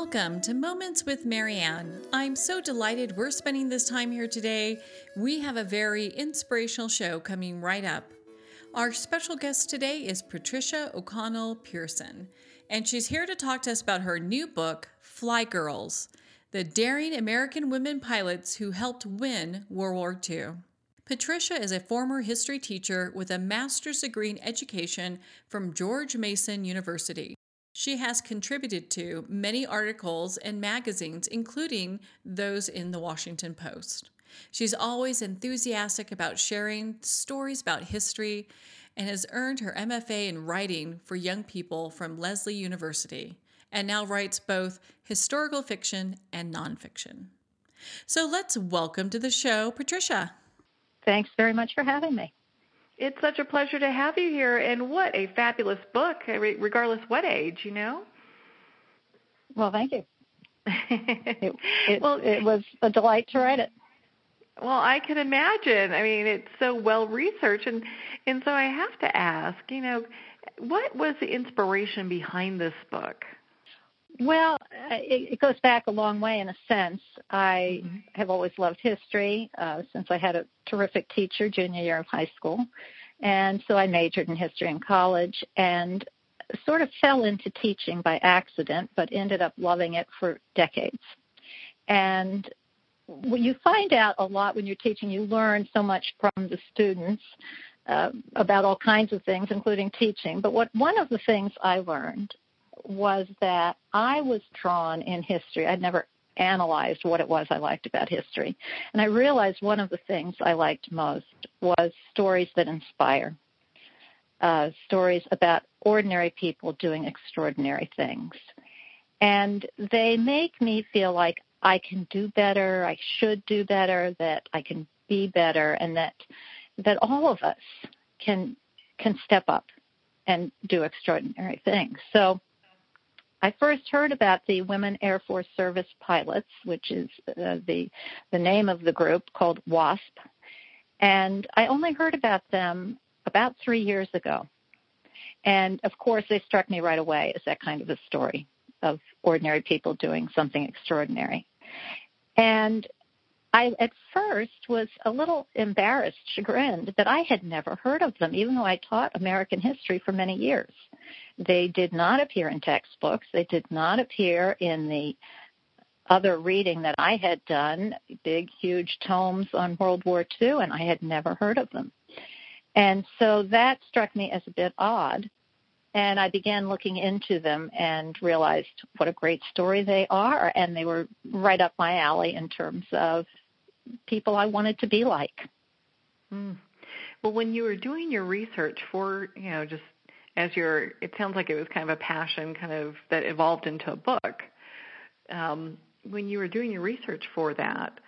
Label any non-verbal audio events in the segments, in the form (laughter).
Welcome to Moments with Marianne. I'm so delighted we're spending this time here today. We have a very inspirational show coming right up. Our special guest today is Patricia O'Connell Pearson, and she's here to talk to us about her new book, Fly Girls The Daring American Women Pilots Who Helped Win World War II. Patricia is a former history teacher with a master's degree in education from George Mason University. She has contributed to many articles and magazines, including those in the Washington Post. She's always enthusiastic about sharing stories about history and has earned her MFA in writing for young people from Lesley University, and now writes both historical fiction and nonfiction. So let's welcome to the show Patricia. Thanks very much for having me. It's such a pleasure to have you here, and what a fabulous book, eh, regardless what age, you know. Well, thank you. (laughs) it, it, well, it was a delight to write it. Well, I can imagine. I mean, it's so well researched, and and so I have to ask, you know, what was the inspiration behind this book? Well, uh, it, it goes back a long way in a sense. I mm-hmm. have always loved history uh, since I had a terrific teacher junior year of high school. And so I majored in history in college and sort of fell into teaching by accident, but ended up loving it for decades. And you find out a lot when you're teaching. You learn so much from the students uh, about all kinds of things, including teaching. But what one of the things I learned was that I was drawn in history. I'd never analyzed what it was I liked about history. And I realized one of the things I liked most was stories that inspire. Uh, stories about ordinary people doing extraordinary things. And they make me feel like I can do better, I should do better, that I can be better, and that that all of us can can step up and do extraordinary things. So I first heard about the Women Air Force Service Pilots, which is uh, the the name of the group called WASP, and I only heard about them about three years ago. And of course, they struck me right away as that kind of a story of ordinary people doing something extraordinary. And I at first was a little embarrassed, chagrined that I had never heard of them, even though I taught American history for many years. They did not appear in textbooks. They did not appear in the other reading that I had done, big, huge tomes on World War II, and I had never heard of them. And so that struck me as a bit odd. And I began looking into them and realized what a great story they are. And they were right up my alley in terms of people I wanted to be like. Mm. Well, when you were doing your research for, you know, just as your, it sounds like it was kind of a passion kind of that evolved into a book. Um, when you were doing your research for that,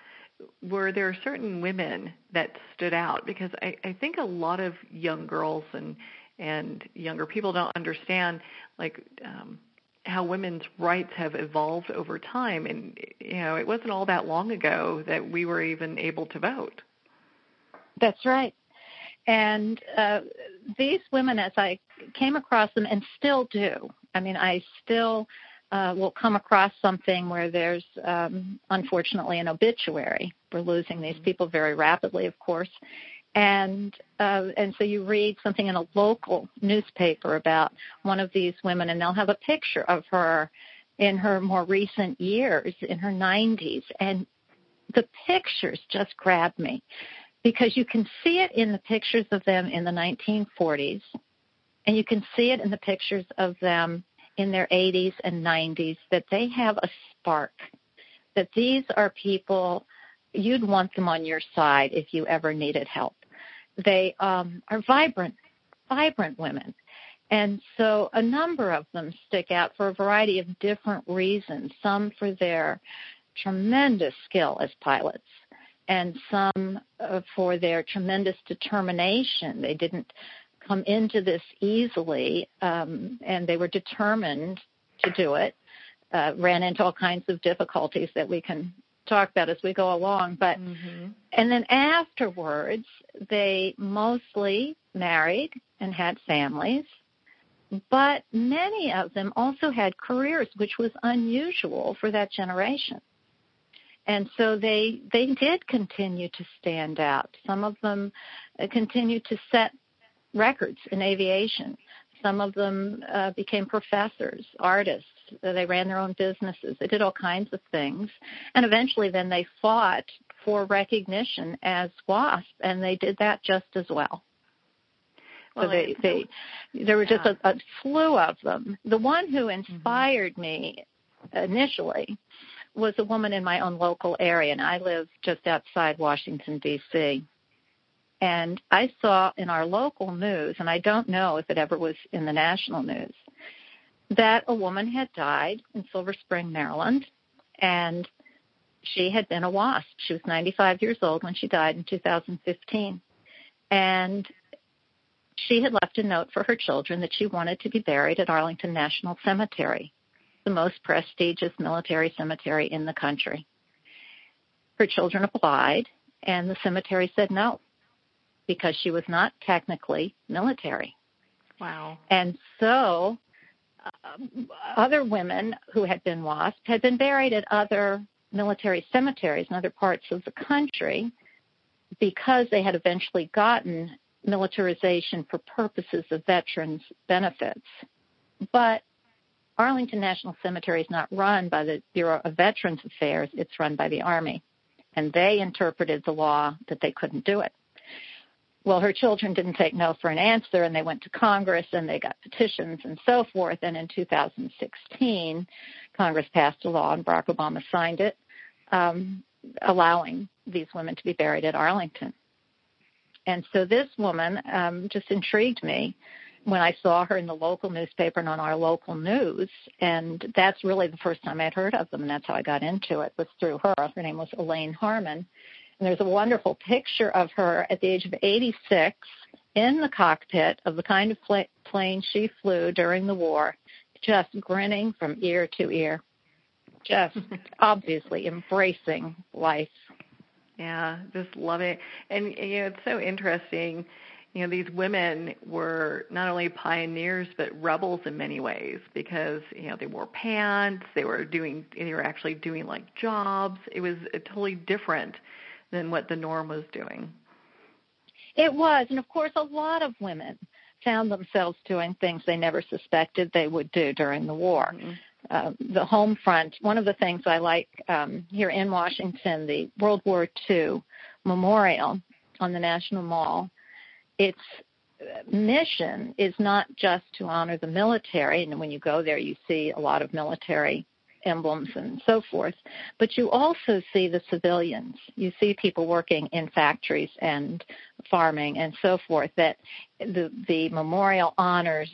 were there certain women that stood out? Because I, I think a lot of young girls and and younger people don't understand like um, how women's rights have evolved over time, and you know it wasn't all that long ago that we were even able to vote. That's right. And uh, these women, as I came across them, and still do, I mean, I still uh, will come across something where there's um, unfortunately an obituary. We're losing these mm-hmm. people very rapidly, of course, and uh, and so you read something in a local newspaper about one of these women, and they'll have a picture of her in her more recent years, in her 90s, and the pictures just grab me because you can see it in the pictures of them in the 1940s, and you can see it in the pictures of them in their 80s and 90s that they have a spark, that these are people you'd want them on your side if you ever needed help. They um, are vibrant, vibrant women. And so a number of them stick out for a variety of different reasons, some for their tremendous skill as pilots, and some uh, for their tremendous determination. They didn't come into this easily, um, and they were determined to do it. Uh, ran into all kinds of difficulties that we can talk about as we go along. But mm-hmm. and then afterwards, they mostly married and had families, but many of them also had careers, which was unusual for that generation. And so they they did continue to stand out. Some of them uh, continued to set records in aviation. Some of them uh, became professors, artists. They ran their own businesses. They did all kinds of things, and eventually, then they fought for recognition as WASP, and they did that just as well. Well, so they, they there were just a, a slew of them. The one who mm-hmm. inspired mm-hmm. me initially was a woman in my own local area, and I live just outside Washington D.C. And I saw in our local news, and I don't know if it ever was in the national news, that a woman had died in Silver Spring, Maryland, and she had been a WASP. She was 95 years old when she died in 2015. And she had left a note for her children that she wanted to be buried at Arlington National Cemetery, the most prestigious military cemetery in the country. Her children applied, and the cemetery said no because she was not technically military. Wow. And so Um, other women who had been WASP had been buried at other military cemeteries in other parts of the country because they had eventually gotten militarization for purposes of veterans benefits. But Arlington National Cemetery is not run by the Bureau of Veterans Affairs, it's run by the Army. And they interpreted the law that they couldn't do it well, her children didn't take no for an answer, and they went to Congress and they got petitions and so forth. And in 2016, Congress passed a law, and Barack Obama signed it, um, allowing these women to be buried at Arlington. And so this woman um, just intrigued me when I saw her in the local newspaper and on our local news. And that's really the first time I'd heard of them, and that's how I got into it was through her. Her name was Elaine Harmon and there's a wonderful picture of her at the age of 86 in the cockpit of the kind of pl- plane she flew during the war, just grinning from ear to ear, just (laughs) obviously embracing life. Yeah, just love it. And you know, it's so interesting. You know, these women were not only pioneers but rebels in many ways because you know they wore pants. They were doing. They were actually doing like jobs. It was totally different than what the norm was doing. It was, and of course, a lot of women found themselves doing things they never suspected they would do during the war. Mm-hmm. Uh, the home front, one of the things I like um, here in Washington, the World War II Memorial on the National Mall, its mission is not just to honor the military, and when you go there, you see a lot of military emblems and so forth. But you also see the civilians. You see people working in factories and farming and so forth. That the the memorial honors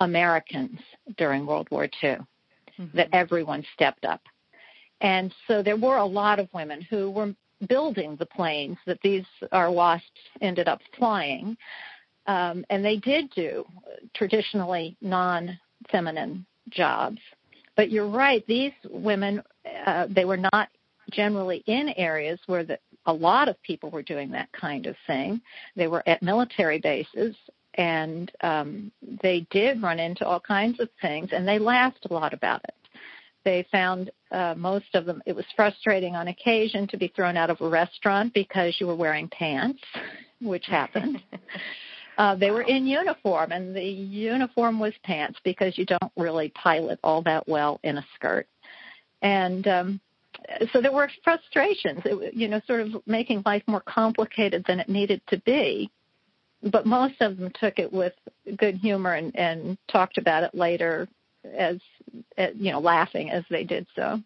Americans during World War II. Mm-hmm. That everyone stepped up, and so there were a lot of women who were building the planes that these our wasps ended up flying. Um, and they did do traditionally non-feminine jobs but you're right; these women, uh, they were not generally in areas where the, a lot of people were doing that kind of thing. They were at military bases, and um, they did run into all kinds of things, and they laughed a lot about it. They found uh, most of them, it was frustrating on occasion to be thrown out of a restaurant because you were wearing pants, which happened. (laughs) Uh, they were in uniform, and the uniform was pants because you don't really pilot all that well in a skirt. And um, so there were frustrations, it, you know, sort of making life more complicated than it needed to be. But most of them took it with good humor and, and talked about it later as, as, you know, laughing as they did so.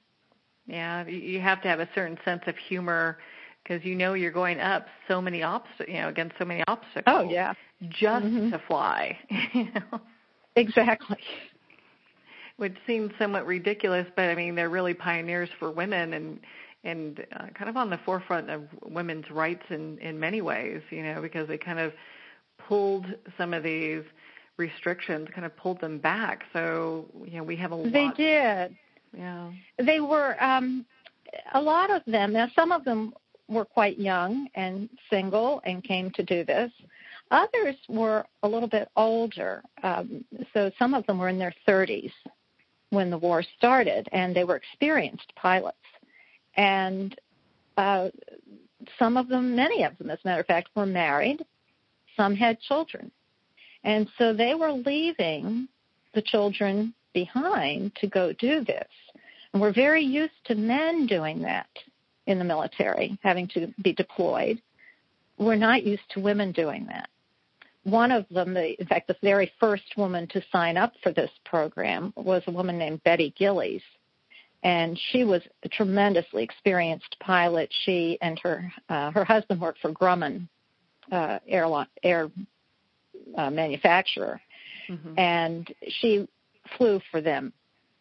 Yeah, you have to have a certain sense of humor because you know you're going up so many obstacles, you know, against so many obstacles. Oh yeah, just mm-hmm. to fly. (laughs) you know? Exactly. Which seems somewhat ridiculous, but I mean they're really pioneers for women and and uh, kind of on the forefront of women's rights in in many ways. You know, because they kind of pulled some of these restrictions, kind of pulled them back. So you know we have a lot. They did. Yeah. They were um a lot of them. Now some of them were quite young and single and came to do this. Others were a little bit older. Um, so some of them were in their 30s when the war started, and they were experienced pilots. And uh, some of them, many of them, as a matter of fact, were married. Some had children. And so they were leaving the children behind to go do this. And we're very used to men doing that in the military, having to be deployed. We're not used to women doing that. One of them, the, in fact, the very first woman to sign up for this program was a woman named Betty Gillies. And she was a tremendously experienced pilot. She and her uh, her husband worked for Grumman uh, airline, air uh, manufacturer, mm-hmm. and she flew for them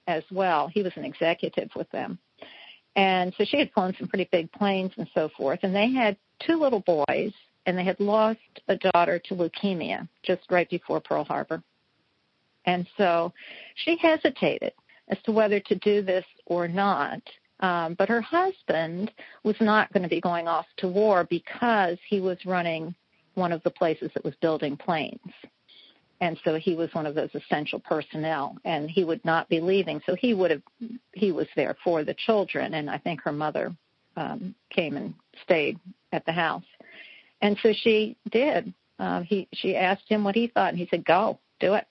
as well. He was an executive with them. And so she had flown some pretty big planes and so forth. And they had two little boys, and they had lost a daughter to leukemia just right before Pearl Harbor. And so she hesitated as to whether to do this or not. Um, but her husband was not going to be going off to war because he was running one of the places that was building planes and so he was one of those essential personnel and he would not be leaving. So he would have he was there for the children and i think her mother um came and stayed at the house. And so she did. Uh, he she asked him what he thought and he said go do it.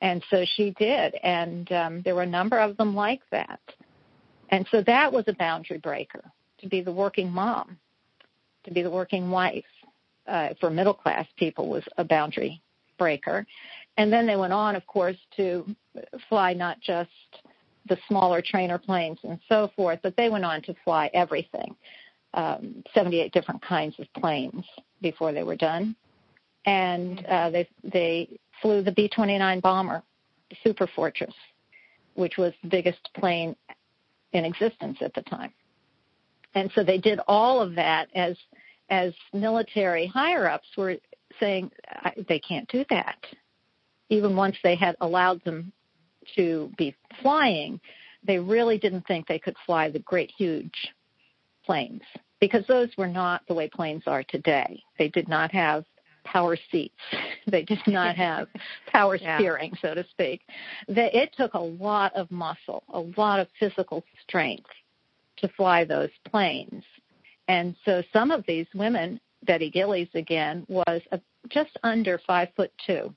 And so she did and um there were a number of them like that. And so that was a boundary breaker to be the working mom to be the working wife. Uh, for middle class people was a boundary breaker. And then they went on, of course, to fly not just the smaller trainer planes and so forth, but they went on to fly everything, um, 78 different kinds of planes before they were done. And uh, they they flew the B-29 bomber, the Super Fortress, which was the biggest plane in existence at the time. And so they did all of that as as military higher ups were saying they can't do that. Even once they had allowed them to be flying, they really didn't think they could fly the great huge planes because those were not the way planes are today. They did not have power seats. (laughs) They did not have (laughs) power yeah. steering, so to speak. it took a lot of muscle, a lot of physical strength to fly those planes. And so some of these women Betty Gillies again was a, just under five foot two.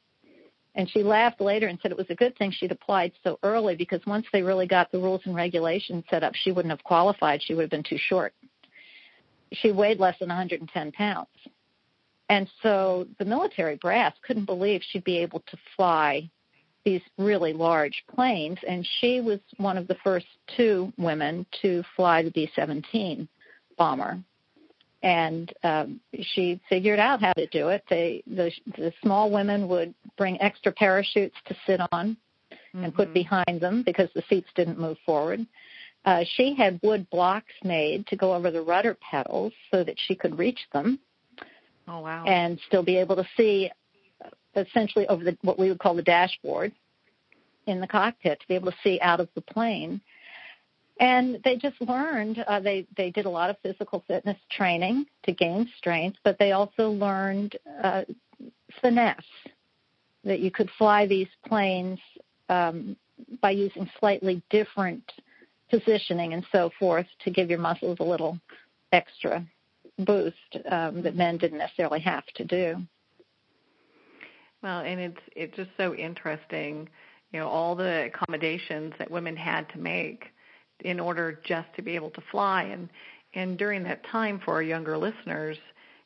And she laughed later and said it was a good thing she'd applied so early because once they really got the rules and regulations set up, she wouldn't have qualified. She would have been too short. She weighed less than 110 pounds. And so the military brass couldn't believe she'd be able to fly these really large planes. And she was one of the first two women to fly the B 17 bomber and um, she figured out how to do it. They, the, the small women would bring extra parachutes to sit on mm-hmm. and put mm-hmm. behind them because the seats didn't move forward. Uh, she had wood blocks made to go over the rudder pedals so that she could reach them. Oh wow! And still be able to see, uh, essentially over the what we would call the dashboard in the cockpit to be able to see out of the plane and they just learned uh, they they did a lot of physical fitness training to gain strength but they also learned uh, finesse that you could fly these planes um, by using slightly different positioning and so forth to give your muscles a little extra boost um, that men didn't necessarily have to do. Well and it's it's just so interesting you know all the accommodations that women had to make in order just to be able to fly. And and during that time, for our younger listeners,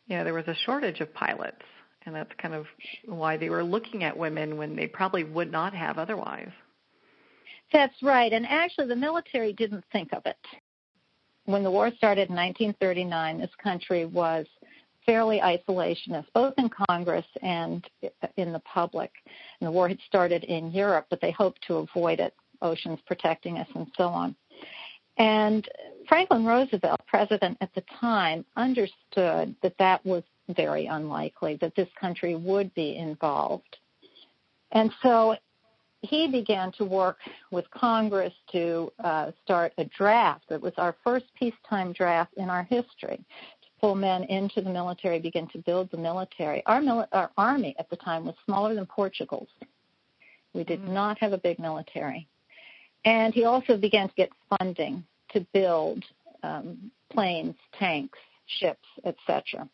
you know, there was a shortage of pilots, and that's kind of why they were looking at women when they probably would not have otherwise. That's right, and actually, the military didn't think of it. When the war started in 1939, this country was fairly isolationist, both in Congress and in the public. And the war had started in Europe, but they hoped to avoid it, oceans protecting us and so on. And Franklin Roosevelt, president at the time, understood that that was very unlikely, that this country would be involved. And so he began to work with Congress to uh, start a draft that was our first peacetime draft in our history to pull men into the military, begin to build the military. Our, mili- our army at the time was smaller than Portugal's. We did mm-hmm. not have a big military. And he also began to get funding to build um, planes, tanks, ships, etc.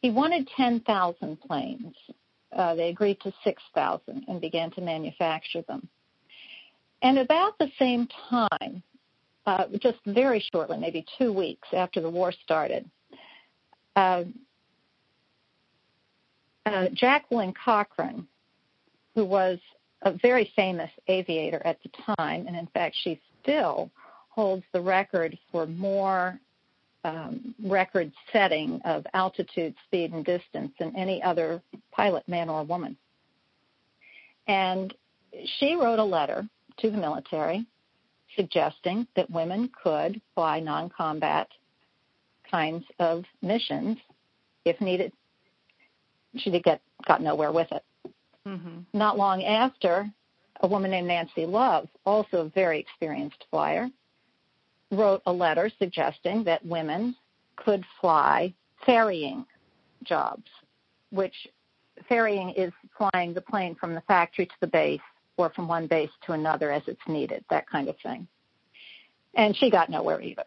He wanted 10,000 planes. Uh, they agreed to 6,000 and began to manufacture them. And about the same time, uh, just very shortly, maybe two weeks after the war started, uh, uh, Jacqueline Cochran, who was a very famous aviator at the time, and in fact, she still holds the record for more um, record setting of altitude, speed, and distance than any other pilot, man or woman. And she wrote a letter to the military suggesting that women could fly non combat kinds of missions if needed. She did get got nowhere with it. Mm-hmm. Not long after, a woman named Nancy Love, also a very experienced flyer, wrote a letter suggesting that women could fly ferrying jobs, which ferrying is flying the plane from the factory to the base or from one base to another as it's needed, that kind of thing. And she got nowhere either.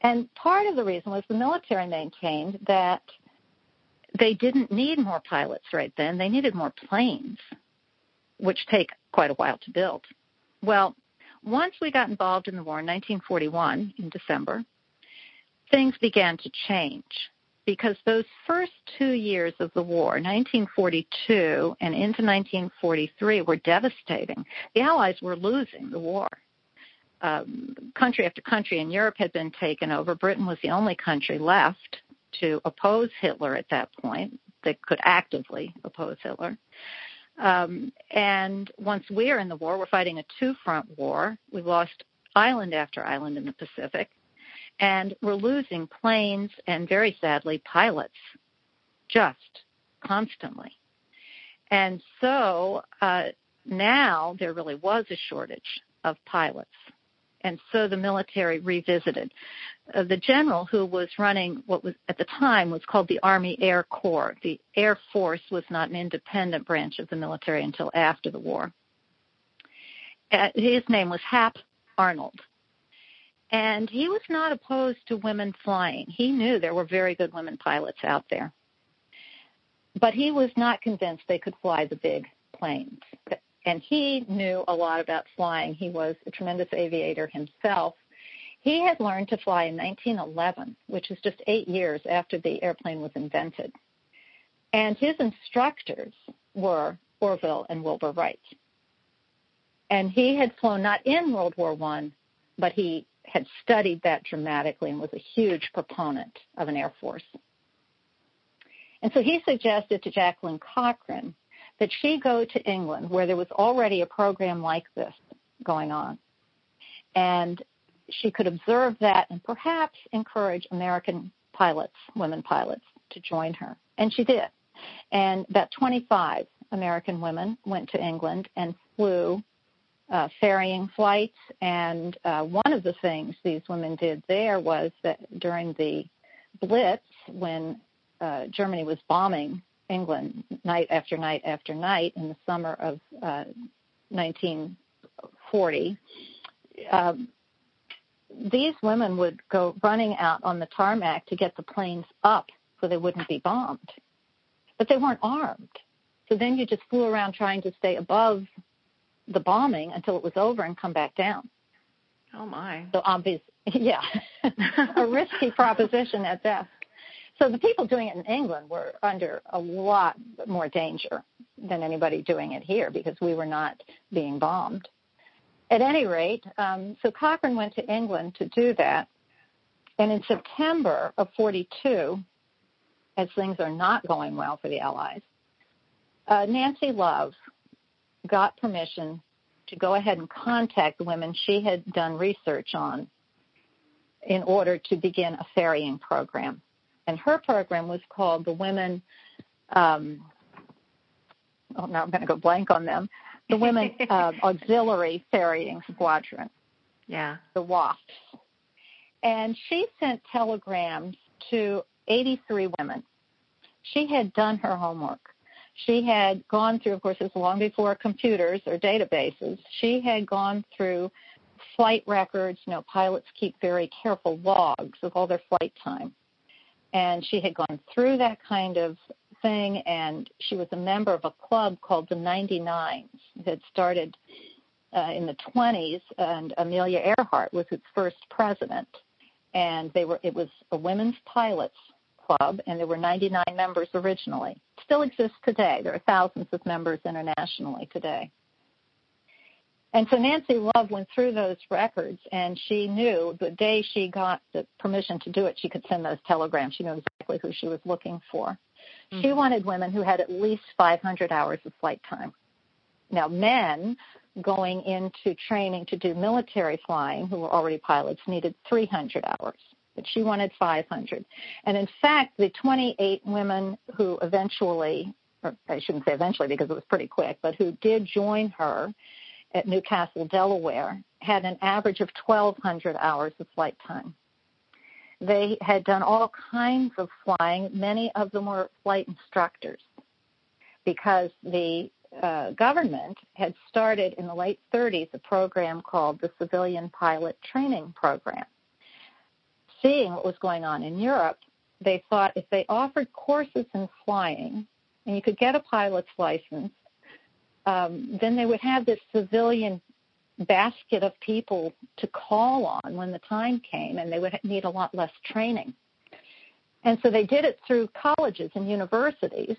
And part of the reason was the military maintained that they didn't need more pilots right then. They needed more planes, which take quite a while to build. Well, once we got involved in the war in 1941 in December, things began to change because those first two years of the war, 1942 and into 1943, were devastating. The Allies were losing the war. Um, country after country in Europe had been taken over. Britain was the only country left to oppose Hitler at that point that could actively oppose Hitler. Um, and once we're in the war, we're fighting a two front war. We've lost island after island in the Pacific. And we're losing planes and very sadly pilots just constantly. And so uh, now there really was a shortage of pilots. And so the military revisited. Uh, the general who was running what was at the time was called the Army Air Corps. The Air Force was not an independent branch of the military until after the war. Uh, his name was Hap Arnold. And he was not opposed to women flying. He knew there were very good women pilots out there. But he was not convinced they could fly the big planes. And he knew a lot about flying. He was a tremendous aviator himself. He had learned to fly in 1911, which is just eight years after the airplane was invented. And his instructors were Orville and Wilbur Wright. And he had flown not in World War One, but he had studied that dramatically and was a huge proponent of an Air Force. And so he suggested to Jacqueline Cochran that she go to England, where there was already a program like this going on, and she could observe that and perhaps encourage American pilots, women pilots, to join her. And she did. And about 25 American women went to England and flew uh, ferrying flights. And uh, one of the things these women did there was that during the Blitz, when uh, Germany was bombing England night after night after night in the summer of uh, 1940, um, these women would go running out on the tarmac to get the planes up so they wouldn't be bombed. But they weren't armed. So then you just flew around trying to stay above the bombing until it was over and come back down. Oh my. So obvious, (laughs) yeah, (laughs) a risky proposition at best. So the people doing it in England were under a lot more danger than anybody doing it here because we were not being bombed. At any rate, um, so Cochran went to England to do that, and in September of 42, as things are not going well for the Allies, uh, Nancy Love, got permission to go ahead and contact the women she had done research on in order to begin a ferrying program. And her program was called the Women, um, oh, now I'm going to go blank on them, the Women (laughs) uh, Auxiliary Ferrying Squadron. Yeah. The WAFs. And she sent telegrams to 83 women. She had done her homework. She had gone through, of course, it's long before computers or databases. She had gone through flight records. You know, pilots keep very careful logs of all their flight time. And she had gone through that kind of thing, and she was a member of a club called the 99s that started uh, in the 20s, and Amelia Earhart was its first president. And they were it was a women's pilots club, and there were 99 members originally. Still exists today. There are thousands of members internationally today. And so Nancy Love went through those records, and she knew the day she got the permission to do it, she could send those telegrams. She knew exactly who she was looking for. Mm-hmm. She wanted women who had at least 500 hours of flight time. Now, men going into training to do military flying, who were already pilots, needed 300 hours but she wanted 500. And in fact, the 28 women who eventually, or I shouldn't say eventually because it was pretty quick, but who did join her at Newcastle, Delaware, had an average of 1,200 hours of flight time. They had done all kinds of flying. Many of them were flight instructors because the uh, government had started in the late 30s a program called the Civilian Pilot Training Program seeing what was going on in Europe, they thought if they offered courses in flying and you could get a pilot's license, um, then they would have this civilian basket of people to call on when the time came, and they would need a lot less training. And so they did it through colleges and universities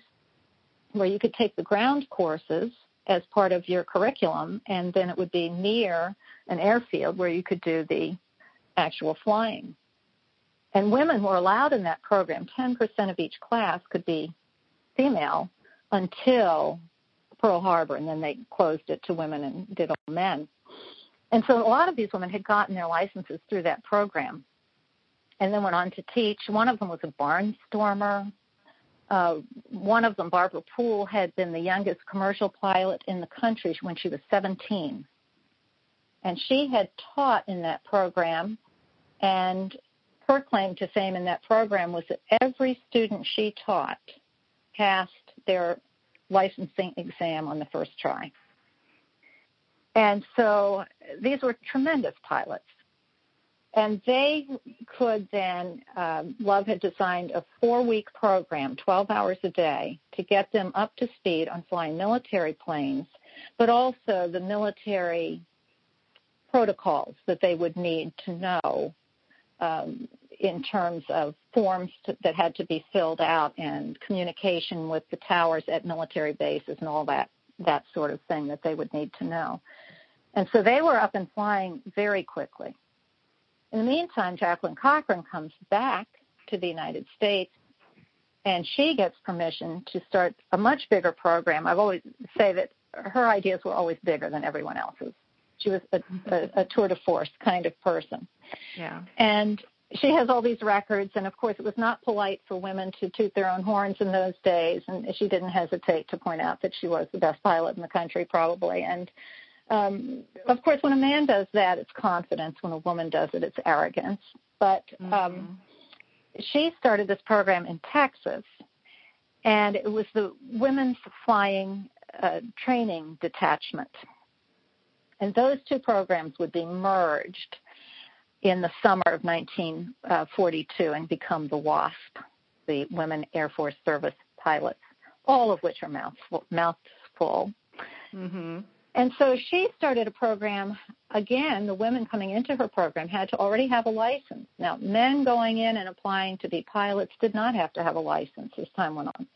where you could take the ground courses as part of your curriculum, and then it would be near an airfield where you could do the actual flying. And women were allowed in that program. 10% of each class could be female until Pearl Harbor, and then they closed it to women and did all men. And so a lot of these women had gotten their licenses through that program and then went on to teach. One of them was a barnstormer. Uh, one of them, Barbara Poole, had been the youngest commercial pilot in the country when she was 17. And she had taught in that program and her claim to fame in that program was that every student she taught passed their licensing exam on the first try. And so these were tremendous pilots. And they could then, um, Love had designed a four week program, 12 hours a day, to get them up to speed on flying military planes, but also the military protocols that they would need to know um, in terms of forms to, that had to be filled out and communication with the towers at military bases and all that that sort of thing that they would need to know. And so they were up and flying very quickly. In the meantime, Jacqueline Cochran comes back to the United States and she gets permission to start a much bigger program. I've always say that her ideas were always bigger than everyone else's. She was a, a, a tour de force kind of person. Yeah. And she has all these records, and of course, it was not polite for women to toot their own horns in those days, and she didn't hesitate to point out that she was the best pilot in the country, probably. And um, of course, when a man does that, it's confidence. When a woman does it, it's arrogance. But um, mm-hmm. she started this program in Texas, and it was the Women's Flying uh, Training Detachment. And those two programs would be merged in the summer of 1942 and become the WASP, the Women Air Force Service Pilots, all of which are mouthful. mouthful. Mm-hmm. And so she started a program. Again, the women coming into her program had to already have a license. Now, men going in and applying to be pilots did not have to have a license as time went on.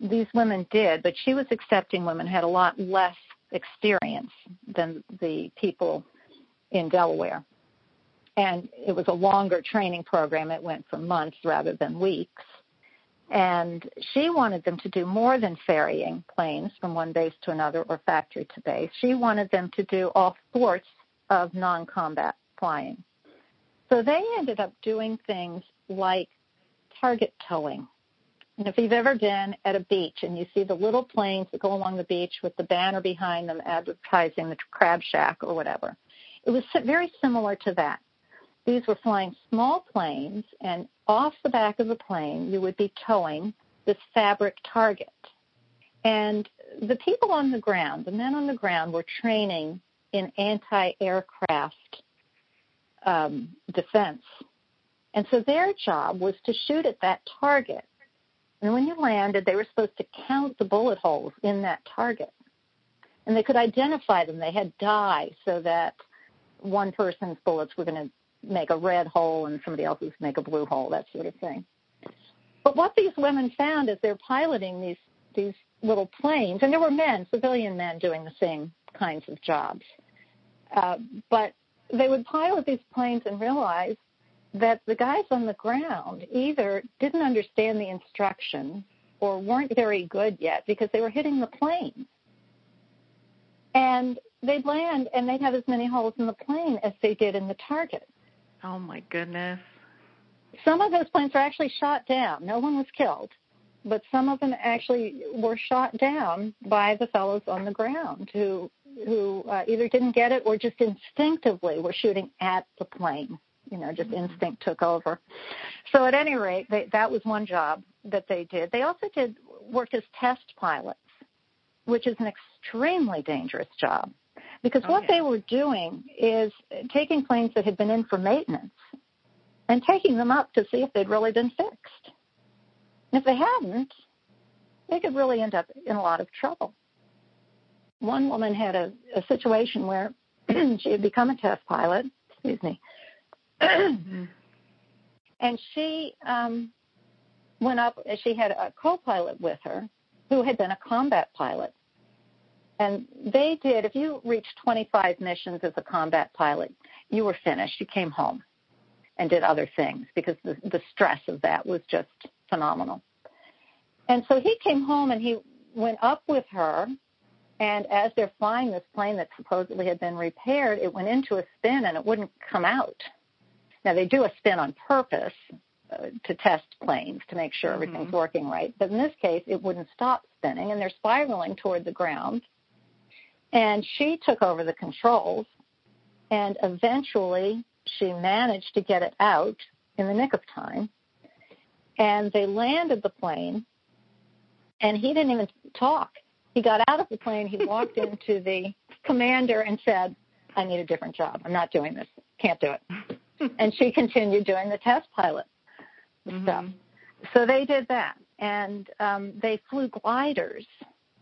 These women did, but she was accepting women who had a lot less experience than the people in Delaware. And it was a longer training program. It went for months rather than weeks. And she wanted them to do more than ferrying planes from one base to another or factory to base. She wanted them to do all sorts of non combat flying. So they ended up doing things like target towing. And if you've ever been at a beach and you see the little planes that go along the beach with the banner behind them advertising the crab shack or whatever, it was very similar to that these were flying small planes, and off the back of the plane, you would be towing this fabric target. And the people on the ground, the men on the ground, were training in anti-aircraft um, defense. And so their job was to shoot at that target. And when you landed, they were supposed to count the bullet holes in that target. And they could identify them. They had dye so that one person's bullets were going to make a red hole and somebody else else's make a blue hole, that sort of thing. But what these women found as they're piloting these these little planes, and there were men, civilian men, doing the same kinds of jobs. Uh, but they would pilot these planes and realize that the guys on the ground either didn't understand the instructions or weren't very good yet because they were hitting the plane. And they'd land and they'd have as many holes in the plane as they did in the target. Oh my goodness. Some of those planes were actually shot down. No one was killed, but some of them actually were shot down by the fellows on the ground who who uh, either didn't get it or just instinctively were shooting at the plane. You know, just mm-hmm. instinct took over. So at any rate, they, that was one job that they did. They also did work as test pilots, which is an extremely dangerous job because oh, what yeah. they were doing is taking planes that had been in for maintenance and taking them up to see if they'd really been fixed. And if they hadn't, they could really end up in a lot of trouble. One woman had a, a situation where (clears throat) she had become a test pilot, excuse me, (clears throat) and she um, went up. She had a co-pilot with her who had been a combat pilot, and they did. If you reached 25 missions as a combat pilot, you were finished. You came home and did other things because the, the stress of that was just phenomenal. And so he came home and he went up with her. And as they're flying this plane that supposedly had been repaired, it went into a spin and it wouldn't come out. Now they do a spin on purpose uh, to test planes to make sure everything's Mhm. working right. But in this case, it wouldn't stop spinning, and they're spiraling toward the ground. And she took over the controls, and eventually she managed to get it out in the nick of time. And they landed the plane, and he didn't even talk. He got out of the plane, he walked (laughs) into the commander and said, I need a different job. I'm not doing this. Can't do it. (laughs) and she continued doing the test pilot stuff. Mhm. So they did that, and um, they flew gliders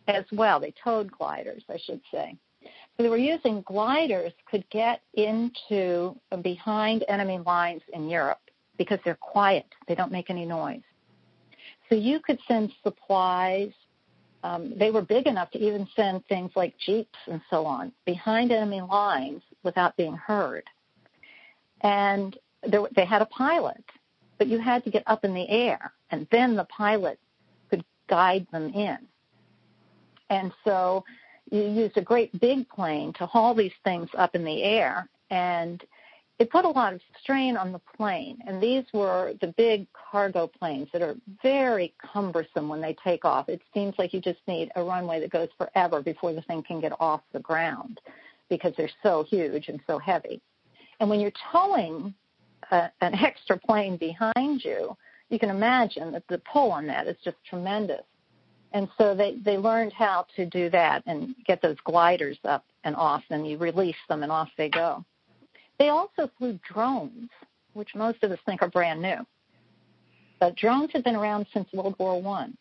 as well. They towed gliders, I should say. So they were using gliders could get into behind enemy lines in Europe because they're quiet. They don't make any noise. So you could send supplies. Um, they were big enough to even send things like jeeps and so on behind enemy lines without being heard. And there, they had a pilot, but you had to get up in the air, and then the pilot could guide them in. And so you used a great big plane to haul these things up in the air, and it put a lot of strain on the plane. And these were the big cargo planes that are very cumbersome when they take off. It seems like you just need a runway that goes forever before the thing can get off the ground because they're so huge and so heavy. And when you're towing a, an (laughs) extra plane behind you, you can imagine that the pull on that is just tremendous. And so they, they learned how to do that and get those gliders up and off, and you release them and off they go. They also flew drones, which most of us think are brand new. But drones have been around since World War One,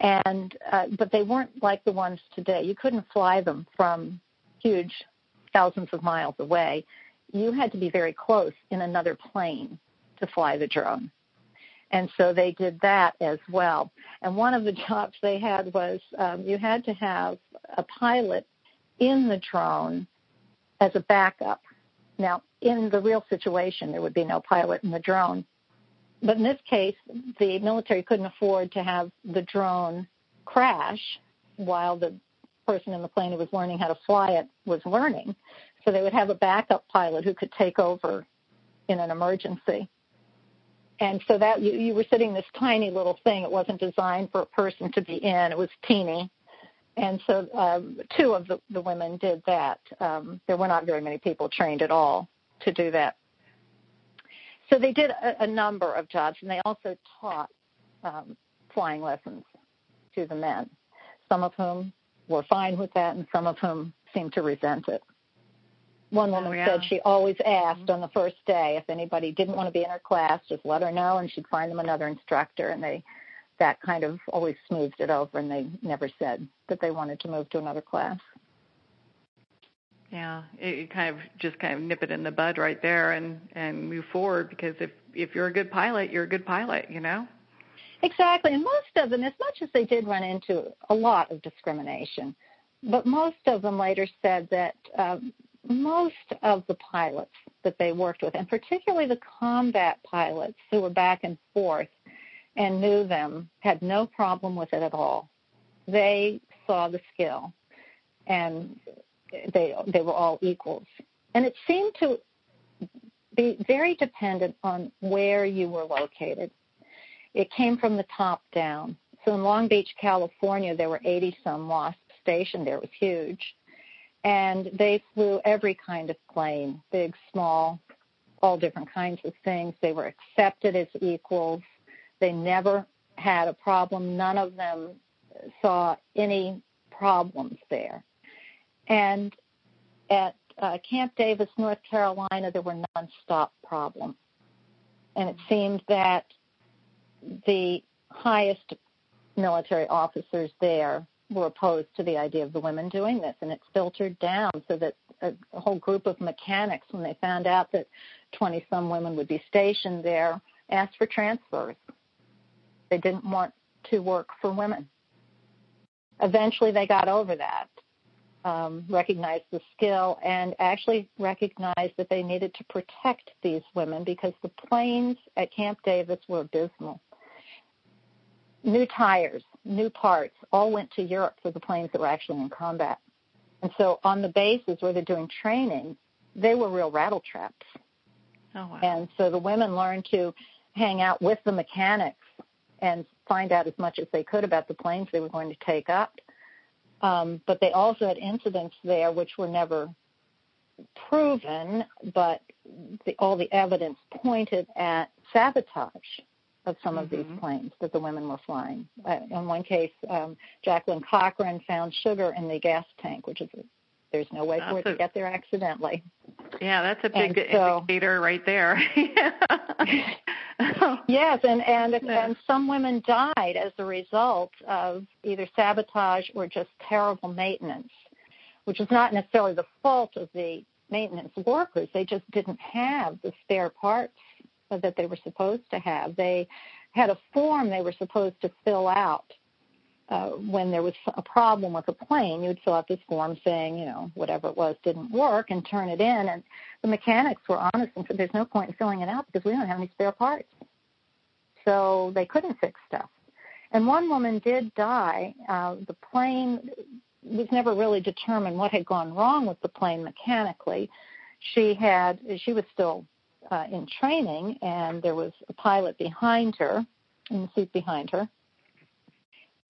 and uh, but they weren't like the ones today. You couldn't fly them from huge, thousands of miles away. You had to be very close in another plane to fly the drone. And so they did that as well. And one of the (laughs) jobs they had was um, you had to have a pilot in the drone as a backup. Now, in the real situation, there would be no pilot in the drone. But in this case, the military couldn't afford to have the drone crash while the person in the plane who was learning how to fly it was learning. So they would have a backup pilot who could take over in an emergency. And so that you, you were sitting this tiny little thing. It wasn't designed for a person to be in. It was teeny. And so um, two of the, the women did that. Um, there were not very many people trained at all to do that. so they did a, a number of jobs, and they also taught um, flying lessons to the men, some of whom were fine with that, and some of whom seemed to resent it. One woman oh, yeah. said she always asked mm-hmm. on the first day if anybody didn't want to be in her class, just let her know, and she'd find them another instructor, and they that kind of always smoothed it over, and they never said that they wanted to move to another class. Yeah, it, kind of just kind of nip it in the bud right there and and move forward because if if you're a good pilot, you're a good pilot, you know. Exactly, and most of them, as much as they did run into a lot of discrimination, but most of them later said that um, most of the pilots that they worked with, and particularly the combat pilots who were back and forth and knew them, had no problem with it at all. They saw the skill, and they they were all equals. And it seemed to be very dependent on where you were located. It came from the top down. So in Long Beach, California, there were 80 some WASP stationed there. It was huge. And they flew every kind of plane, big, small, all different kinds of things. They were accepted as equals. They never had a problem. None of them saw any problems there. And at uh, Camp Davis, North Carolina, there were nonstop problems. And it seemed that the highest military officers there were opposed to the idea of the women doing this, and it filtered down so that a, a whole group of mechanics, when they found out that 20 some women would be stationed there, asked for transfers. They didn't want to work for women. Eventually, they got over that, um, recognized the skill, and actually recognized that they needed to protect these women because the planes at Camp Davis were abysmal new tires, new parts, all went to Europe for the planes that were actually in combat. And so on the bases where they're doing training, they were real rattle traps. Oh, wow. And so the women learned to hang out with the mechanics and find out as much as they could about the planes they were going to take up. Um, but they also had incidents there which were never proven, but the, all the evidence pointed at sabotage of some mm-hmm. of these mm-hmm. planes that the women were flying. Uh, in one case, um, Jacqueline Cochran found sugar in the gas tank, which is there's no way that's for it a, to get there accidentally. Yeah, that's a big so, indicator right there. (laughs) yes, and and and some women died as a result of either sabotage or just terrible maintenance, which is not necessarily the fault of the maintenance workers. They just didn't have the spare parts that they were supposed to have. They had a form they were supposed to fill out uh, when there was a problem with a plane. You would fill out this form saying, you know, whatever it was didn't work and turn it in. And the mechanics were honest and said, there's no point in filling it out because we don't have any spare parts. So they couldn't fix stuff. And one woman did die. Uh, the plane was never really determined what had gone wrong with the plane mechanically. She had, she was still uh, in training, and there was a pilot behind her, in the seat behind her.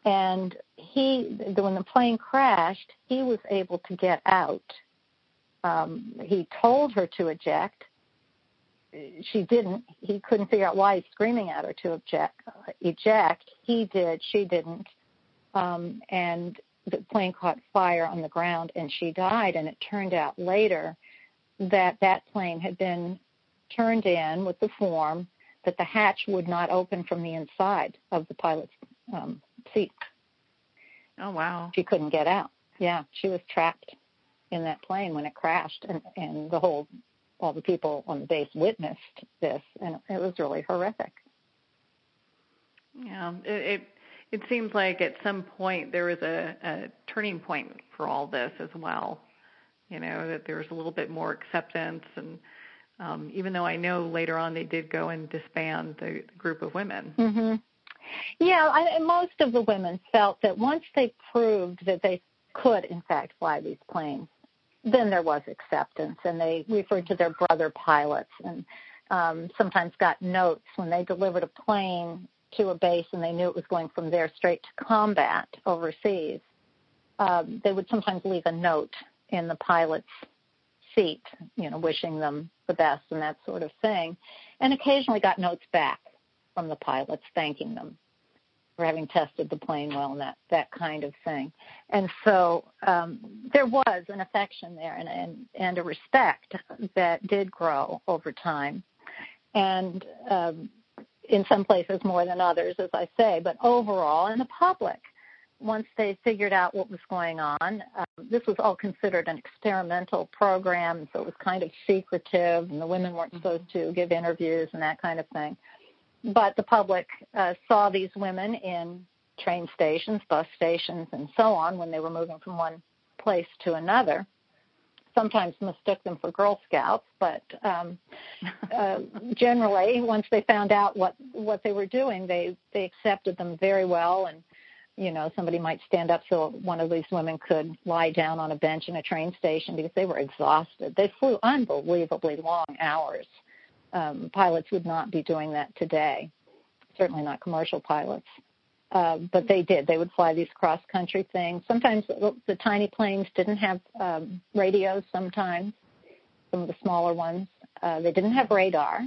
And he, when the plane crashed, he was able to get out. Um, he told her to eject. She didn't. He couldn't figure out why he's screaming at her to eject. Eject. He did. She didn't. Um, and the plane caught fire on the ground, and she died. And it turned out later that that plane had been turned in with the form that the hatch would not open from the inside of the pilot's um, seat. Oh wow! She couldn't get out. Yeah, she was trapped in that plane when it crashed, and and the whole all the people on the base witnessed this, and it was really horrific. Yeah, it it, it seems like at some point there was a, a turning point for all this as well. You know that there was a little bit more acceptance and um, even though I know later on they did go and disband the group of women. Mm-hmm. Yeah, I, most of the women felt that once they proved that they could, in fact, fly these planes, then there was acceptance, and they referred to their brother pilots, and um, sometimes got notes when they delivered a plane to a base and they knew it was going from there straight to combat overseas. Um, they would sometimes leave a note in the pilot's seat, you know, wishing them the best and that sort of thing, and occasionally got notes back from the pilots thanking them for having tested the plane well and that that kind of thing. And so um, there was an affection there and, and and a respect that did grow over time, and um, in some places more than others, as I say. But overall, in the public, once they figured out what was going on, um, this was all considered an experimental program, so it was kind of secretive, and the women weren't mm-hmm. supposed to give interviews and that kind of thing but the public uh, saw these women in train stations, bus stations, and so on when they were moving from one place to another. Sometimes mistook them for Girl Scouts, but um, (laughs) uh, generally, once they found out what what they were doing, they they accepted them very well. And you know, somebody might stand up so one of these women could lie down on a bench in a train station because they were exhausted. They flew unbelievably long hours um, pilots would not be doing that today, certainly not commercial pilots. Uh, but they did. They would fly these cross country things. Sometimes the, the tiny planes didn't have um, radios. Sometimes some of the smaller ones uh, they didn't have radar,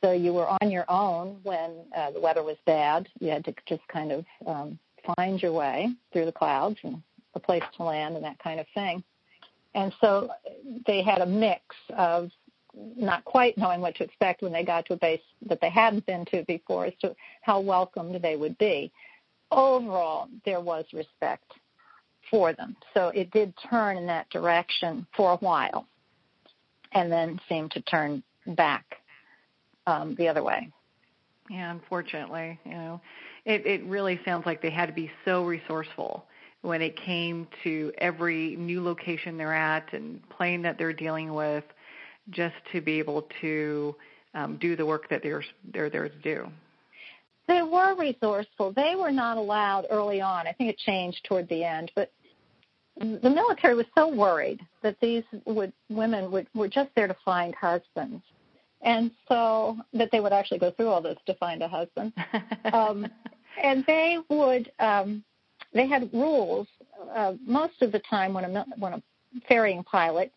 so you were on your own when uh, the weather was bad. You had to just kind of um, find your way through the clouds and a place to land and that kind of thing. And so they had a mix of not quite knowing what to expect when they got to a base that they hadn't been to before as to how welcomed they would be. Overall, there was respect for them. So it did turn in that direction for a while and then seemed to turn back um, the other way. Yeah, unfortunately, you know, it, it really sounds like they had to be so resourceful when it came to every new location they're at and plane that they're dealing with – just to be able to um, do the work that they're they're there to do. They were resourceful. They were not allowed early on. I think it changed toward the end, but the military was so worried that these would, women would, were just there to find husbands, and so that they would actually go through all this to find a husband. um, (laughs) and they would um, they had rules uh, most of the time when a when a ferrying pilot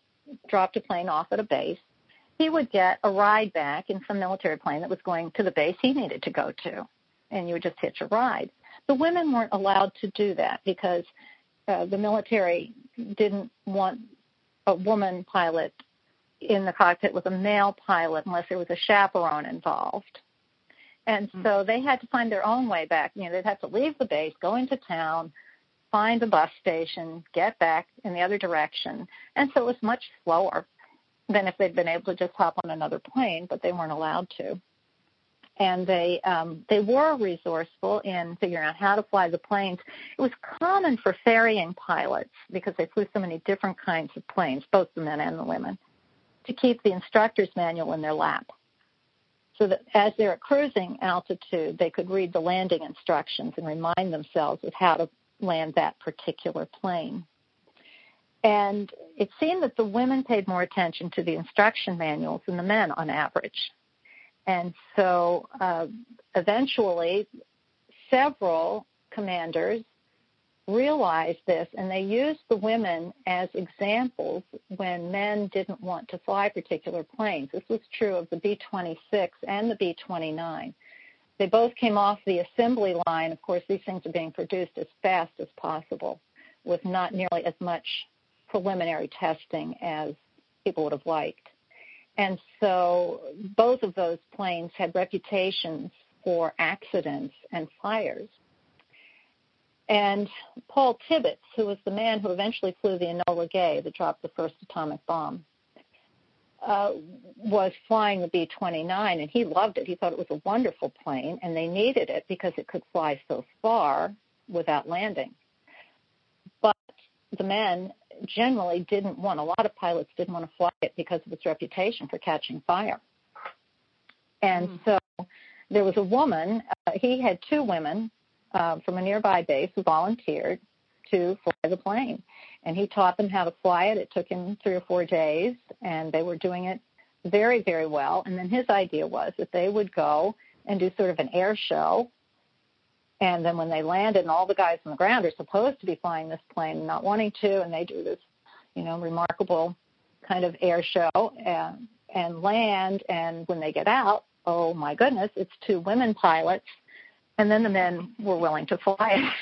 dropped a plane off at a base, he would get a ride back in some military plane that was going to the base he needed to go to, and you would just hitch a ride. The women weren't allowed to do that because uh, the military didn't want a woman pilot in the cockpit with a male pilot unless there was a chaperone involved. And mm-hmm. so they had to find their own way back. You know, they'd have to leave the base, go into town, find a bus station, get back in the other direction. And so it was much slower than if they'd been able to just hop on another plane, but they weren't allowed to. And they um, they were resourceful in figuring out how to fly the planes. It was common for ferrying pilots because they flew so many different kinds of planes, both the men and the women, to keep the instructor's manual in their lap so that as they're at cruising altitude, they could read the landing instructions and remind themselves of how to land that particular plane. And it seemed that the women paid more attention to the instruction manuals than the men on average. And so uh, eventually, several commanders realized this and they used the women as examples when men didn't want to fly particular planes. This was true of the B 26 and the B 29. They both came off the assembly line. Of course, these things are being produced as fast as possible with not nearly as much preliminary testing as people would have liked. And so both of those planes had reputations for accidents and fires. And Paul Tibbets, who was the man who eventually flew the Enola Gay that dropped the first atomic bomb, uh, was flying the B 29 and he loved it. He thought it was a wonderful plane and they needed it because it could fly so far without landing. But the men generally didn't want, a lot of pilots didn't want to fly it because of its reputation for catching fire. And mm. so there was a woman, uh, he had two women uh, from a nearby base who volunteered to fly the plane and he taught them how to fly it. It took him three or four days, and they were doing it very, very well. And then his idea was that they would go and do sort of an air show. And then when they landed, and all the guys on the ground are supposed to be flying this plane, not wanting to, and they do this, you know, remarkable kind of air show. And, and land. And when they get out, oh my goodness, it's two women pilots. And then the men were willing to fly it.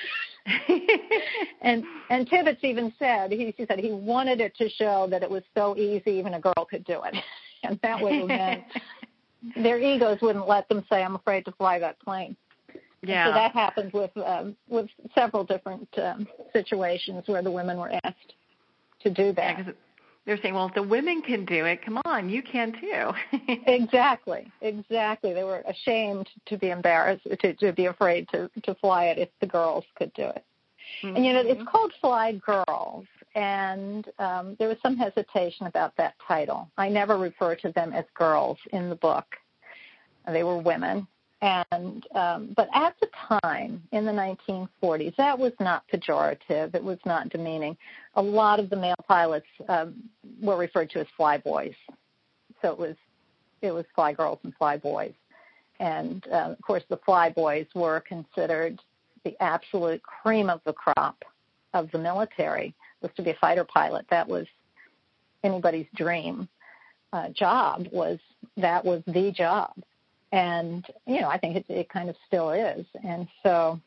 (laughs) and and Tibbets even said he, he said he wanted it to show that it was so easy even a girl could do it, (laughs) and that way the men their egos wouldn't let them say I'm afraid to fly that plane. Yeah. So that happened with um, with several different um, situations where the women were asked to do that. Yeah, they're saying, well, if the women can do it, come on, you can too. (laughs) exactly, exactly. They were ashamed to be embarrassed, to, to be afraid to, to fly it if the girls could do it. Mm-hmm. And you know, it's mm-hmm. called Fly Girls, and um, there was some hesitation about that title. I never refer to them as girls in the book. They were women, and um, but at the time in the 1940s, that was not pejorative. It was not demeaning. A lot of the male pilots um, were referred to as fly boys, so it was it was fly girls and fly boys, and uh, of course the fly boys were considered the absolute cream of the crop of the military was to be a fighter pilot. That was anybody's dream uh, job. Was that was the job and you know I think it, it kind of still is. And so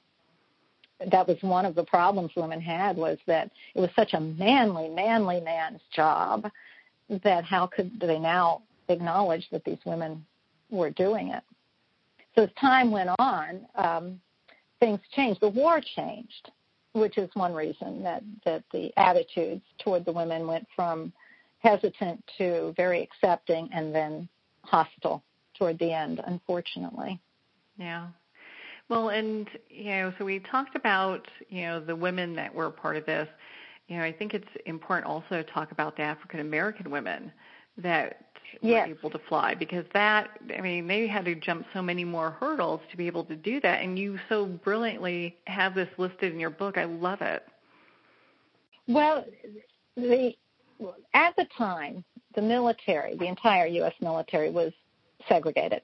that was one of the problems women had was that it was such a manly, manly man's job that how could they now acknowledge that these women were doing it? So as time went on, um, things changed. The war changed, which is one reason that that the attitudes toward the women went from hesitant to very accepting and then hostile toward the end, unfortunately. Yeah. Well, and you know, so we talked about you know the women that were part of this. You know, I think it's important also to talk about the African American women that yes. were able to fly because that I mean they had to jump so many more hurdles to be able to do that, and you so brilliantly have this listed in your book. I love it. Well, the at the time, the military, the entire U.S. military, was segregated.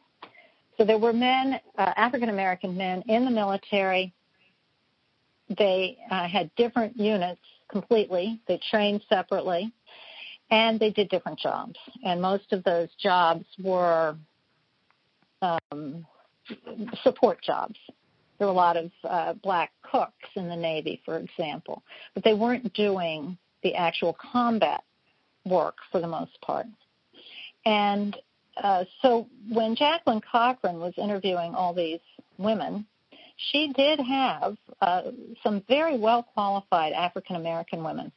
So there were men, uh, African American men in the military. They uh, had different units completely. They trained separately, and they did different jobs. And most of those jobs were um, support jobs. There were a lot of uh, black cooks in the Navy, for example, but they weren't doing the actual combat work for the most part. And uh, so when Jacqueline Cochran was interviewing all these women, she did have uh, some very well qualified African American women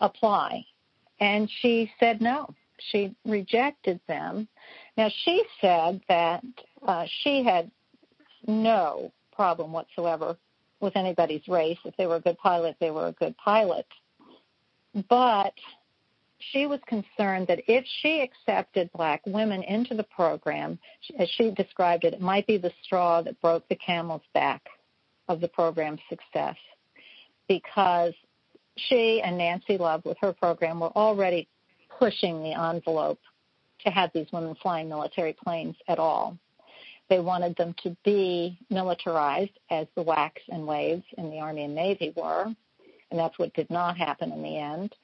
apply, and she said no. She rejected them. Now she said that uh, she had no problem whatsoever with anybody's race. If they were a good pilot, they were a good pilot. But she was concerned that if she accepted black women into the program, as she described it, it might be the straw that broke the camel's back of the program's success because she and Nancy Love with her program were already pushing the envelope to have these women flying military planes at all. They wanted them to be militarized as the WACs and WAVES in the Army and Navy were, and that's what did not happen in the end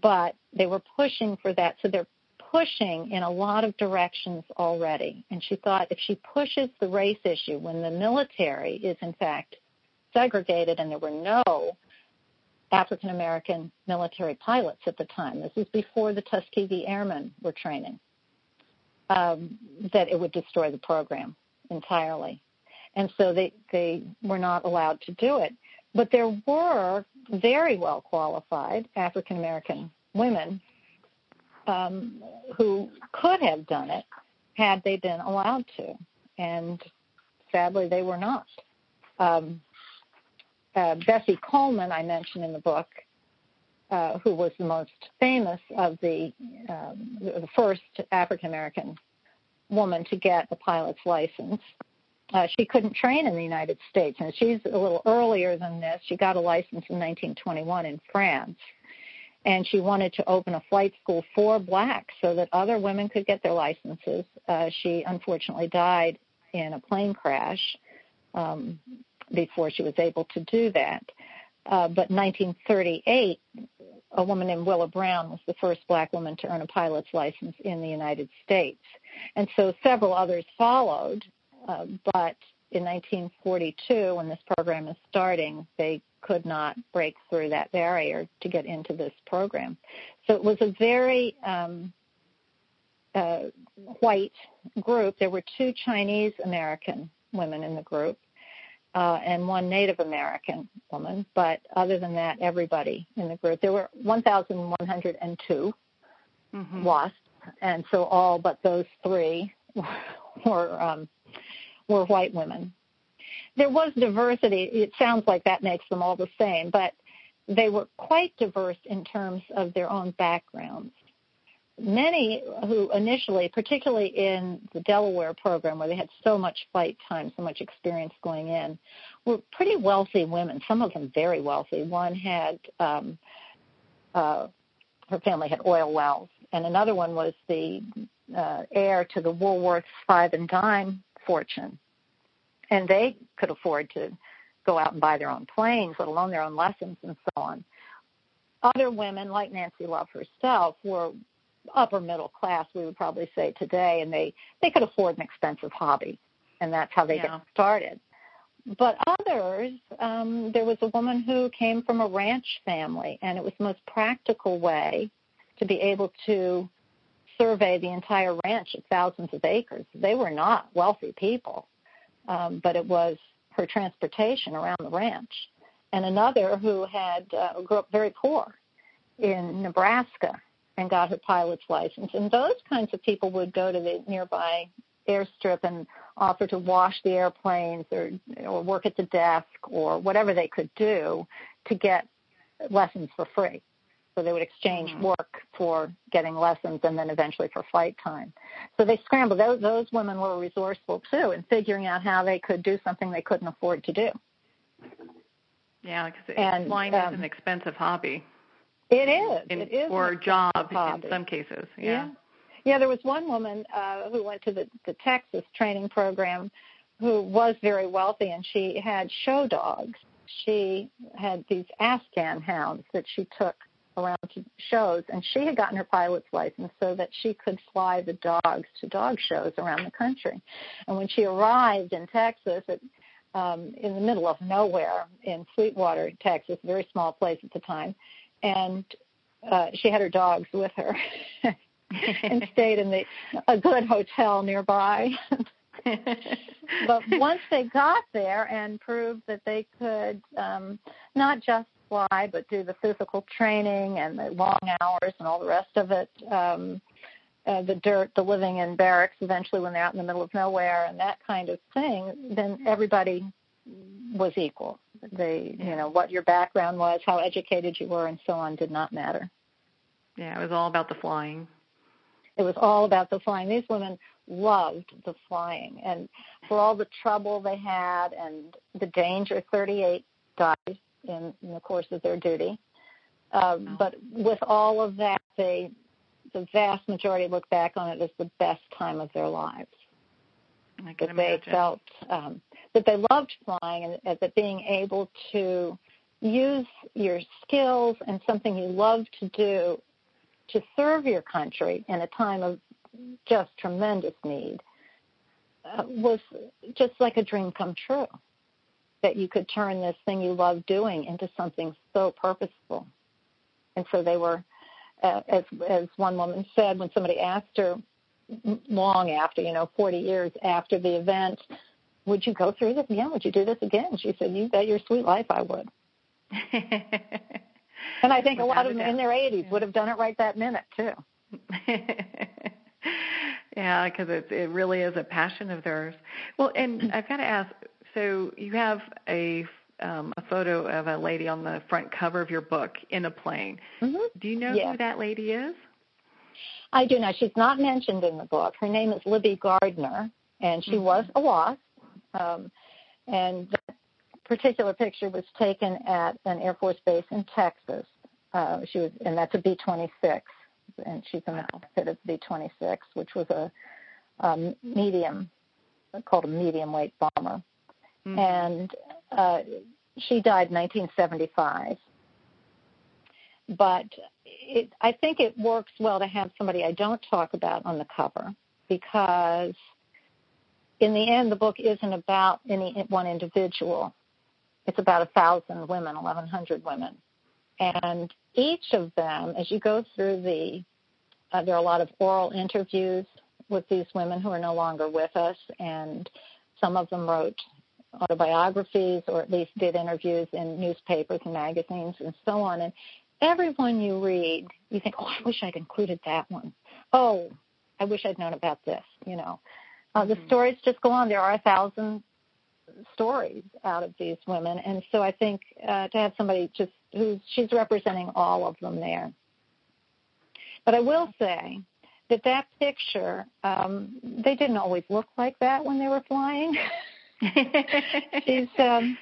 but they were pushing for that. So they're pushing in a lot of directions already. And she thought if she pushes the race issue when the military is in fact segregated and there were no African American military pilots at the time, this is before the Tuskegee Airmen were training, um, that it would destroy the program entirely. And so they, they were not allowed to do it. But there were very well qualified African American women um, who could have done it had they been allowed to, and sadly they were not. Um, uh, Bessie Coleman, I mentioned in the book, uh, who was the most famous of the um, the first African American woman to get a pilot's license uh, she couldn't train in the United States, and she's a little earlier than this. She got a license in 1921 in France, and she wanted to open a flight school for blacks so that other women could get their licenses. Uh, she unfortunately died in a plane crash um, before she was able to do that. Uh, but 1938, a woman named Willa Brown was the first black woman to earn a pilot's license in the United States. And so several others followed, uh, but in 1942, when this program is starting, they could not break through that barrier to get into this program. So it was a very um, uh, white group. There were two Chinese American women in the group, uh, and one Native American woman. But other than that, everybody in the group. There were 1,102 mm-hmm. WASPs, and so all but those three (laughs) were um, were white women. There was diversity. It sounds like that makes them all the same, but they were quite diverse in terms of their own backgrounds many who initially, particularly in the Delaware program where they had so much flight time, so much experience going in, were pretty wealthy women, some of them very wealthy. One had, um, uh, her family had oil wells, and another one was the uh, heir to the Woolworths five and dime fortune. And they could afford to go out and buy their own planes, let alone their own lessons and so on. Other women, like Nancy Love herself, were upper middle class, we would probably say today, and they they could afford an expensive hobby, and that's how they yeah. get started. But others, um, there was a woman who came from a ranch family, and it was the most practical way to be able to survey the entire ranch of thousands of acres. They were not wealthy people, um, but it was her transportation around the ranch. And another who had uh, grew up very poor in Nebraska and got her pilot's license. And those kinds of people would go to the nearby airstrip and offer to wash the airplanes or or work at the desk or whatever they could do to get lessons for free. So they would exchange mm-hmm. work for getting lessons and then eventually for flight time. So they scrambled. Those, those women were resourceful too in figuring out how they could do something they couldn't afford to do. Yeah, because flying um, is an expensive hobby. It is. In, it is or job hobby. in some cases. Yeah. yeah. Yeah, there was one woman uh, who went to the, the Texas training program who was very wealthy and she had show dogs. She had these Afghan hounds that she took around to shows and she had gotten her pilot's license so that she could fly the dogs to dog shows around the country. And when she arrived in Texas, it, um, in the middle of nowhere in Sweetwater, Texas, a very small place at the time, and uh, she had her dogs with her (laughs) and stayed in the a good hotel nearby. (laughs) but once they got there and proved that they could um, not just fly but do the physical training and the long hours and all the rest of it, um, uh, the dirt, the living in barracks eventually when they're out in the middle of nowhere and that kind of thing, then everybody was equal. They, you know, what your background was, how educated you were, and so on did not matter. Yeah, it was all about the flying. It was all about the flying. These women loved the flying, and for all the trouble they had and the danger, 38 died in, in the course of their duty. Um. But with all of that, they, the vast majority look back on it as the best time of their lives. I that imagine. they felt um, that they loved flying and, and that being able to use your skills and something you love to do to serve your country in a time of just tremendous need uh, was just like a dream come true. That you could turn this thing you love doing into something so purposeful. And so they were, uh, as as one woman said when somebody asked her, long after, you know, 40 years after the event, would you go through this again? Would you do this again? She said, you bet your sweet life I would. (laughs) and I think a lot of them in their 80s would have done it right that minute too. (laughs) yeah, because it it really is a passion of theirs. Well, and I've got to ask. So you have a um, a photo of a lady on the front cover of your book in a plane. Mm-hmm. Do you know yes. who that lady is? I do know. She's not mentioned in the book. Her name is Libby Gardner, and she mm-hmm. was a WASP. Um, and that particular picture was taken at an Air Force base in Texas. Uh, she was, and that's a B-26, and she's in the cockpit of the B-26, which was a um, medium, called a medium weight bomber. Mm-hmm. And uh, she died in 1975. but it, I think it works well to have somebody I don't talk about on the cover because in the end, the book isn't about any one individual. It's about a thousand women, 1,100 women. And each of them, as you go through the, uh, there are a lot of oral interviews with these women who are no longer with us, and some of them wrote autobiographies or at least did interviews in newspapers and magazines and so on. And every one you read, you think, oh, I wish I'd included that one. Oh, I wish I'd known about this, you know. Uh, the mm-hmm. stories just go on. There are a thousand stories out of these women, and so I think uh, to have somebody just who's she's representing all of them there. But I will say that that picture, um, they didn't always look like that when they were flying. (laughs) (laughs) she's, um,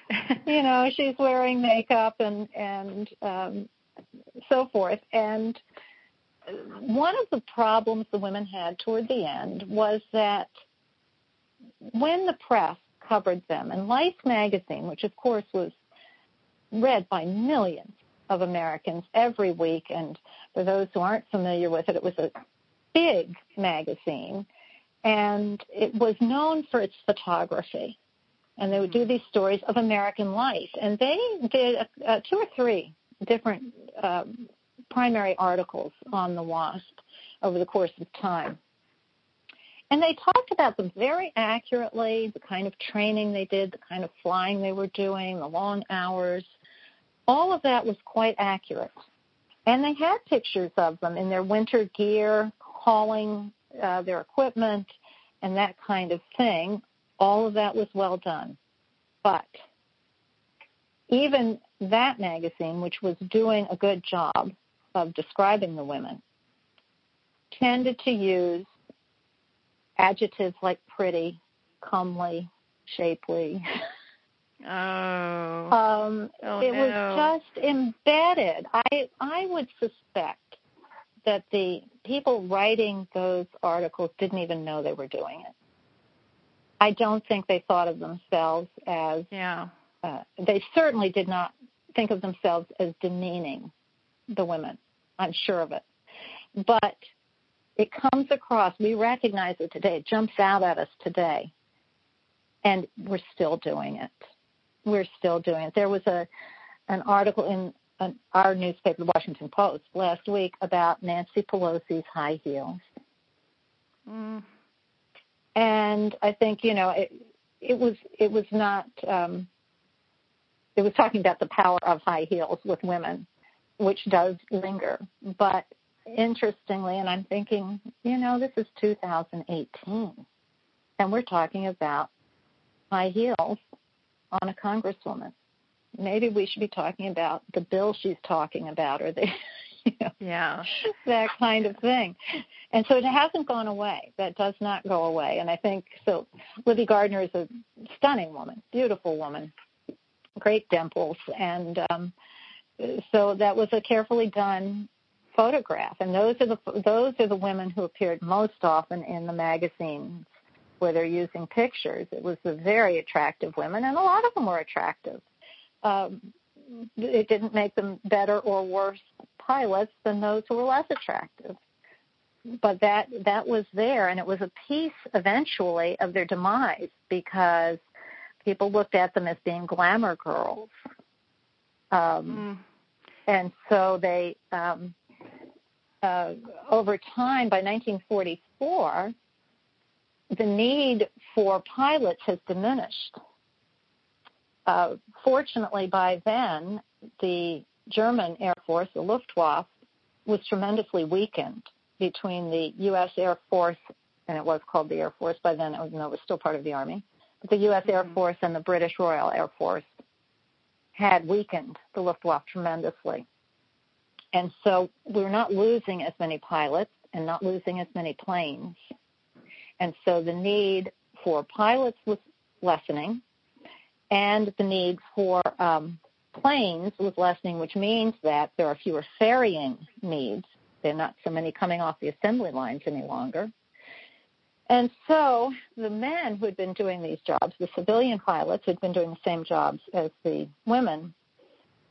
you know, she's wearing makeup and and um, so forth, and one of the problems the women had toward the end was that when the press covered them, and Life magazine, which of course was read by millions of Americans every week, and for those who aren't familiar with it, it was a big magazine, and it was known for its photography. And they would do these stories of American life, and they did uh, uh two or three different uh, primary articles on the WASP over the course of time. And they talked about them very accurately, the kind of training they did, the kind of flying they were doing, the long hours. All of that was quite accurate. And they had pictures of them in their winter gear, hauling uh, their equipment, and that kind of thing. All of that was well done. But even that magazine, which was doing a good job of describing the women, tended to use adjectives like pretty, comely, shapely. Oh. Um, oh it no. was just embedded. I I would suspect that the people writing those articles didn't even know they were doing it. I don't think they thought of themselves as yeah. Uh, they certainly did not think of themselves as demeaning the women. I'm sure of it. But it comes across, we recognize it today, it jumps out at us today, and we're still doing it. We're still doing it. There was a an article in an, our newspaper, the Washington Post, last week about Nancy Pelosi's high heels. Mm. And I think you know it. It was it was not. Um, it was talking about the power of high heels with women, which does linger. But interestingly, and I'm thinking, you know, this is 2018, and we're talking about high heels on a congresswoman. Maybe we should be talking about the bill she's talking about, or the you (laughs) know, yeah that kind of thing. And so it hasn't gone away. That does not go away. And I think so. Libby Gardner is a stunning woman, beautiful woman, great dimples, and um, so that was a carefully done photograph. And those are the those are the women who appeared most often in the magazines where they're using pictures. It was the very attractive women, and a lot of them were attractive. Um, it didn't make them better or worse pilots than those who were less attractive. But that that was there, and it was a piece eventually of their demise because people looked at them as being glamour girls. Um, mm. And so they, um, uh, over time, by 1944, the need for pilots has diminished. Uh, fortunately, by then, the German Air Force, the Luftwaffe, was tremendously weakened between the U.S. Air Force, and it was called the Air Force by then, even though it was still part of the Army, but the U.S. Mm-hmm. Air Force and the British Royal Air Force had weakened the Luftwaffe tremendously. And so we're not losing as many pilots and not losing as many planes. And so the need for pilots was lessening, and the need for um, planes was lessening, which means that there are fewer ferrying needs. There are not so many coming off the assembly lines any longer. And so the men who had been doing these jobs, the civilian pilots who had been doing the same jobs as the women,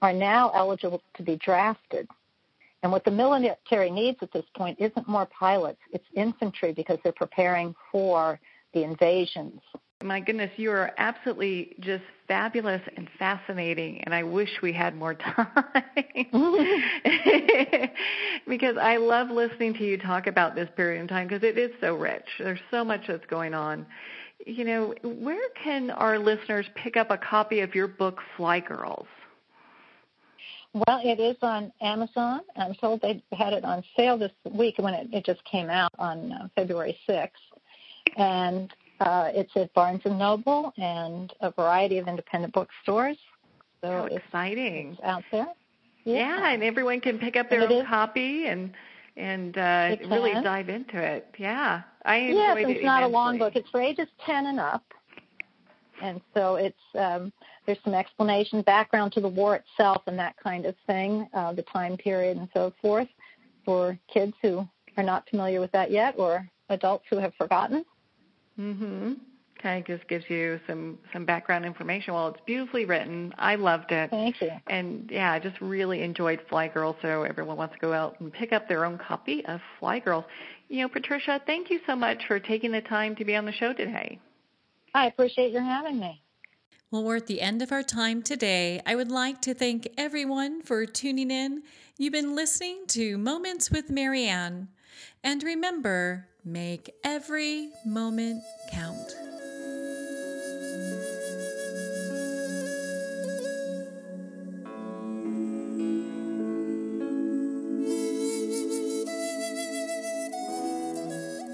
are now eligible to be drafted And what the military needs at this point isn't more pilots, it's infantry because they're preparing for the invasions. My goodness, you are absolutely just fabulous and fascinating, and I wish we had more (laughs) time. (laughs) because I love listening to you talk about this period in time because it is so rich. There's so much that's going on. You know, where can our listeners pick up a copy of your book, Fly Girls? Well, it is on Amazon. I'm told they had it on sale this week when it, it just came out on uh, February 6th. And uh, it's at Barnes and Noble and a variety of independent bookstores. So How exciting! It's out there. Yeah. yeah. and everyone can pick up their own is. copy and and uh, really dive into it. Yeah, I enjoyed yes, it. it's not a long book. It's for ages ten and up, and so it's um, there's some explanation, background to the war itself, and that kind of thing, uh, the time period, and so forth, for kids who are not familiar with that yet, or adults who have forgotten. Mhm. Kind of just gives you some some background information. Well, it's beautifully written. I loved it. Thank you. And yeah, I just really enjoyed Fly Girl. So everyone wants to go out and pick up their own copy of Fly Girl. You know, Patricia, thank you so much for taking the time to be on the show today. I appreciate your having me. Well, we're at the end of our time today. I would like to thank everyone for tuning in. You've been listening to Moments with Marianne. And remember, Make every moment count.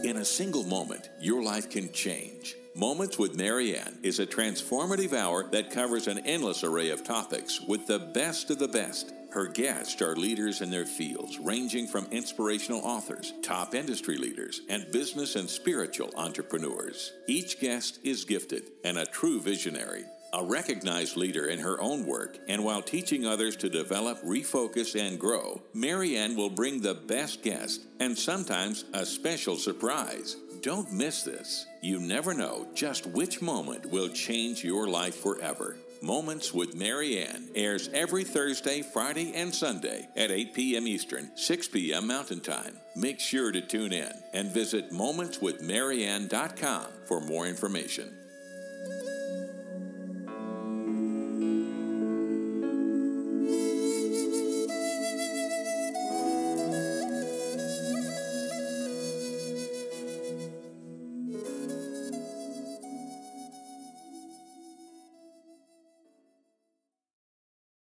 In a single moment, your life can change. Moments with Marianne is a transformative hour that covers an endless array of topics with the best of the best. Her guests are leaders in their fields, ranging from inspirational authors, top industry leaders, and business and spiritual entrepreneurs. Each guest is gifted and a true visionary, a recognized leader in her own work, and while teaching others to develop, refocus, and grow, Marianne will bring the best guest and sometimes a special surprise. Don't miss this. You never know just which moment will change your life forever. Moments with Marianne airs every Thursday, Friday, and Sunday at 8 p.m. Eastern, 6 p.m. Mountain Time. Make sure to tune in and visit momentswithmarianne.com for more information.